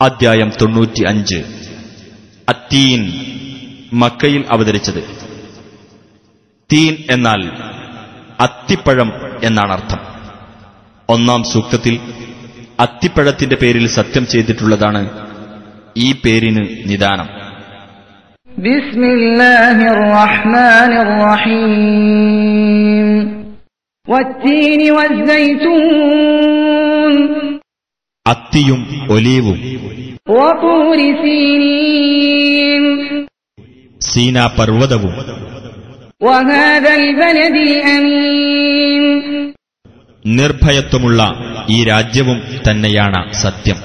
അധ്യായം തൊണ്ണൂറ്റി അഞ്ച് അത്തീൻ മക്കയിൽ അവതരിച്ചത്. തീൻ എന്നാൽ അത്തിപ്പഴം എന്നാണ് അർത്ഥം. ഒന്നാം സൂക്തത്തിൽ അത്തിപ്പഴത്തിന്റെ പേരിൽ സത്യം ചെയ്തിട്ടുള്ളതാണ് ഈ പേരിന് നിദാനം. ബിസ്മില്ലാഹിർ അത്തിയും ഒലീവും. സീനാ പർവതവും. നിർഭയത്വമുള്ള ഈ രാജ്യവും തന്നെയാണ് സത്യം.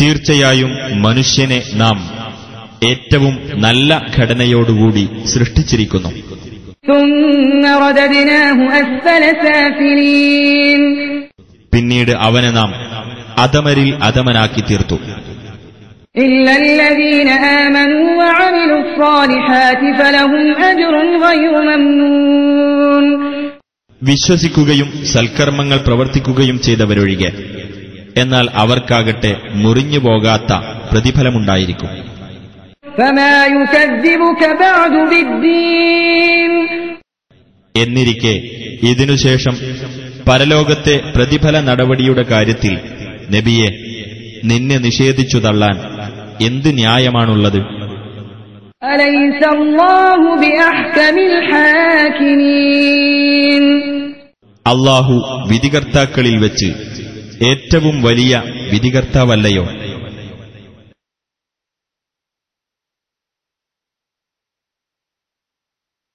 തീർച്ചയായും മനുഷ്യനെ നാം ഏറ്റവും നല്ല ഘടനയോടുകൂടി സൃഷ്ടിച്ചിരിക്കുന്നു. പിന്നീട് അവനെ നാം അധമരിൽ അധമനാക്കി തീർത്തു. വിശ്വസിക്കുകയും സൽക്കർമ്മങ്ങൾ പ്രവർത്തിക്കുകയും ചെയ്തവരൊഴികെ എന്നാൽ അവർക്കാകട്ടെ മുറിഞ്ഞു പോകാത്ത പ്രതിഫലമുണ്ടായിരിക്കും. ബഅദു എന്നിരിക്കെ. ഇതിനുശേഷം പരലോകത്തെ പ്രതിഫല നടപടിയുടെ കാര്യത്തിൽ നബിയെ നിന്നെ നിഷേധിച്ചു തള്ളാൻ എന്ത് ന്യായമാണുള്ളത്? അള്ളാഹു വിധികർത്താക്കളിൽ വെച്ച് ഏറ്റവും വലിയ വിധികർത്താവല്ലയോ?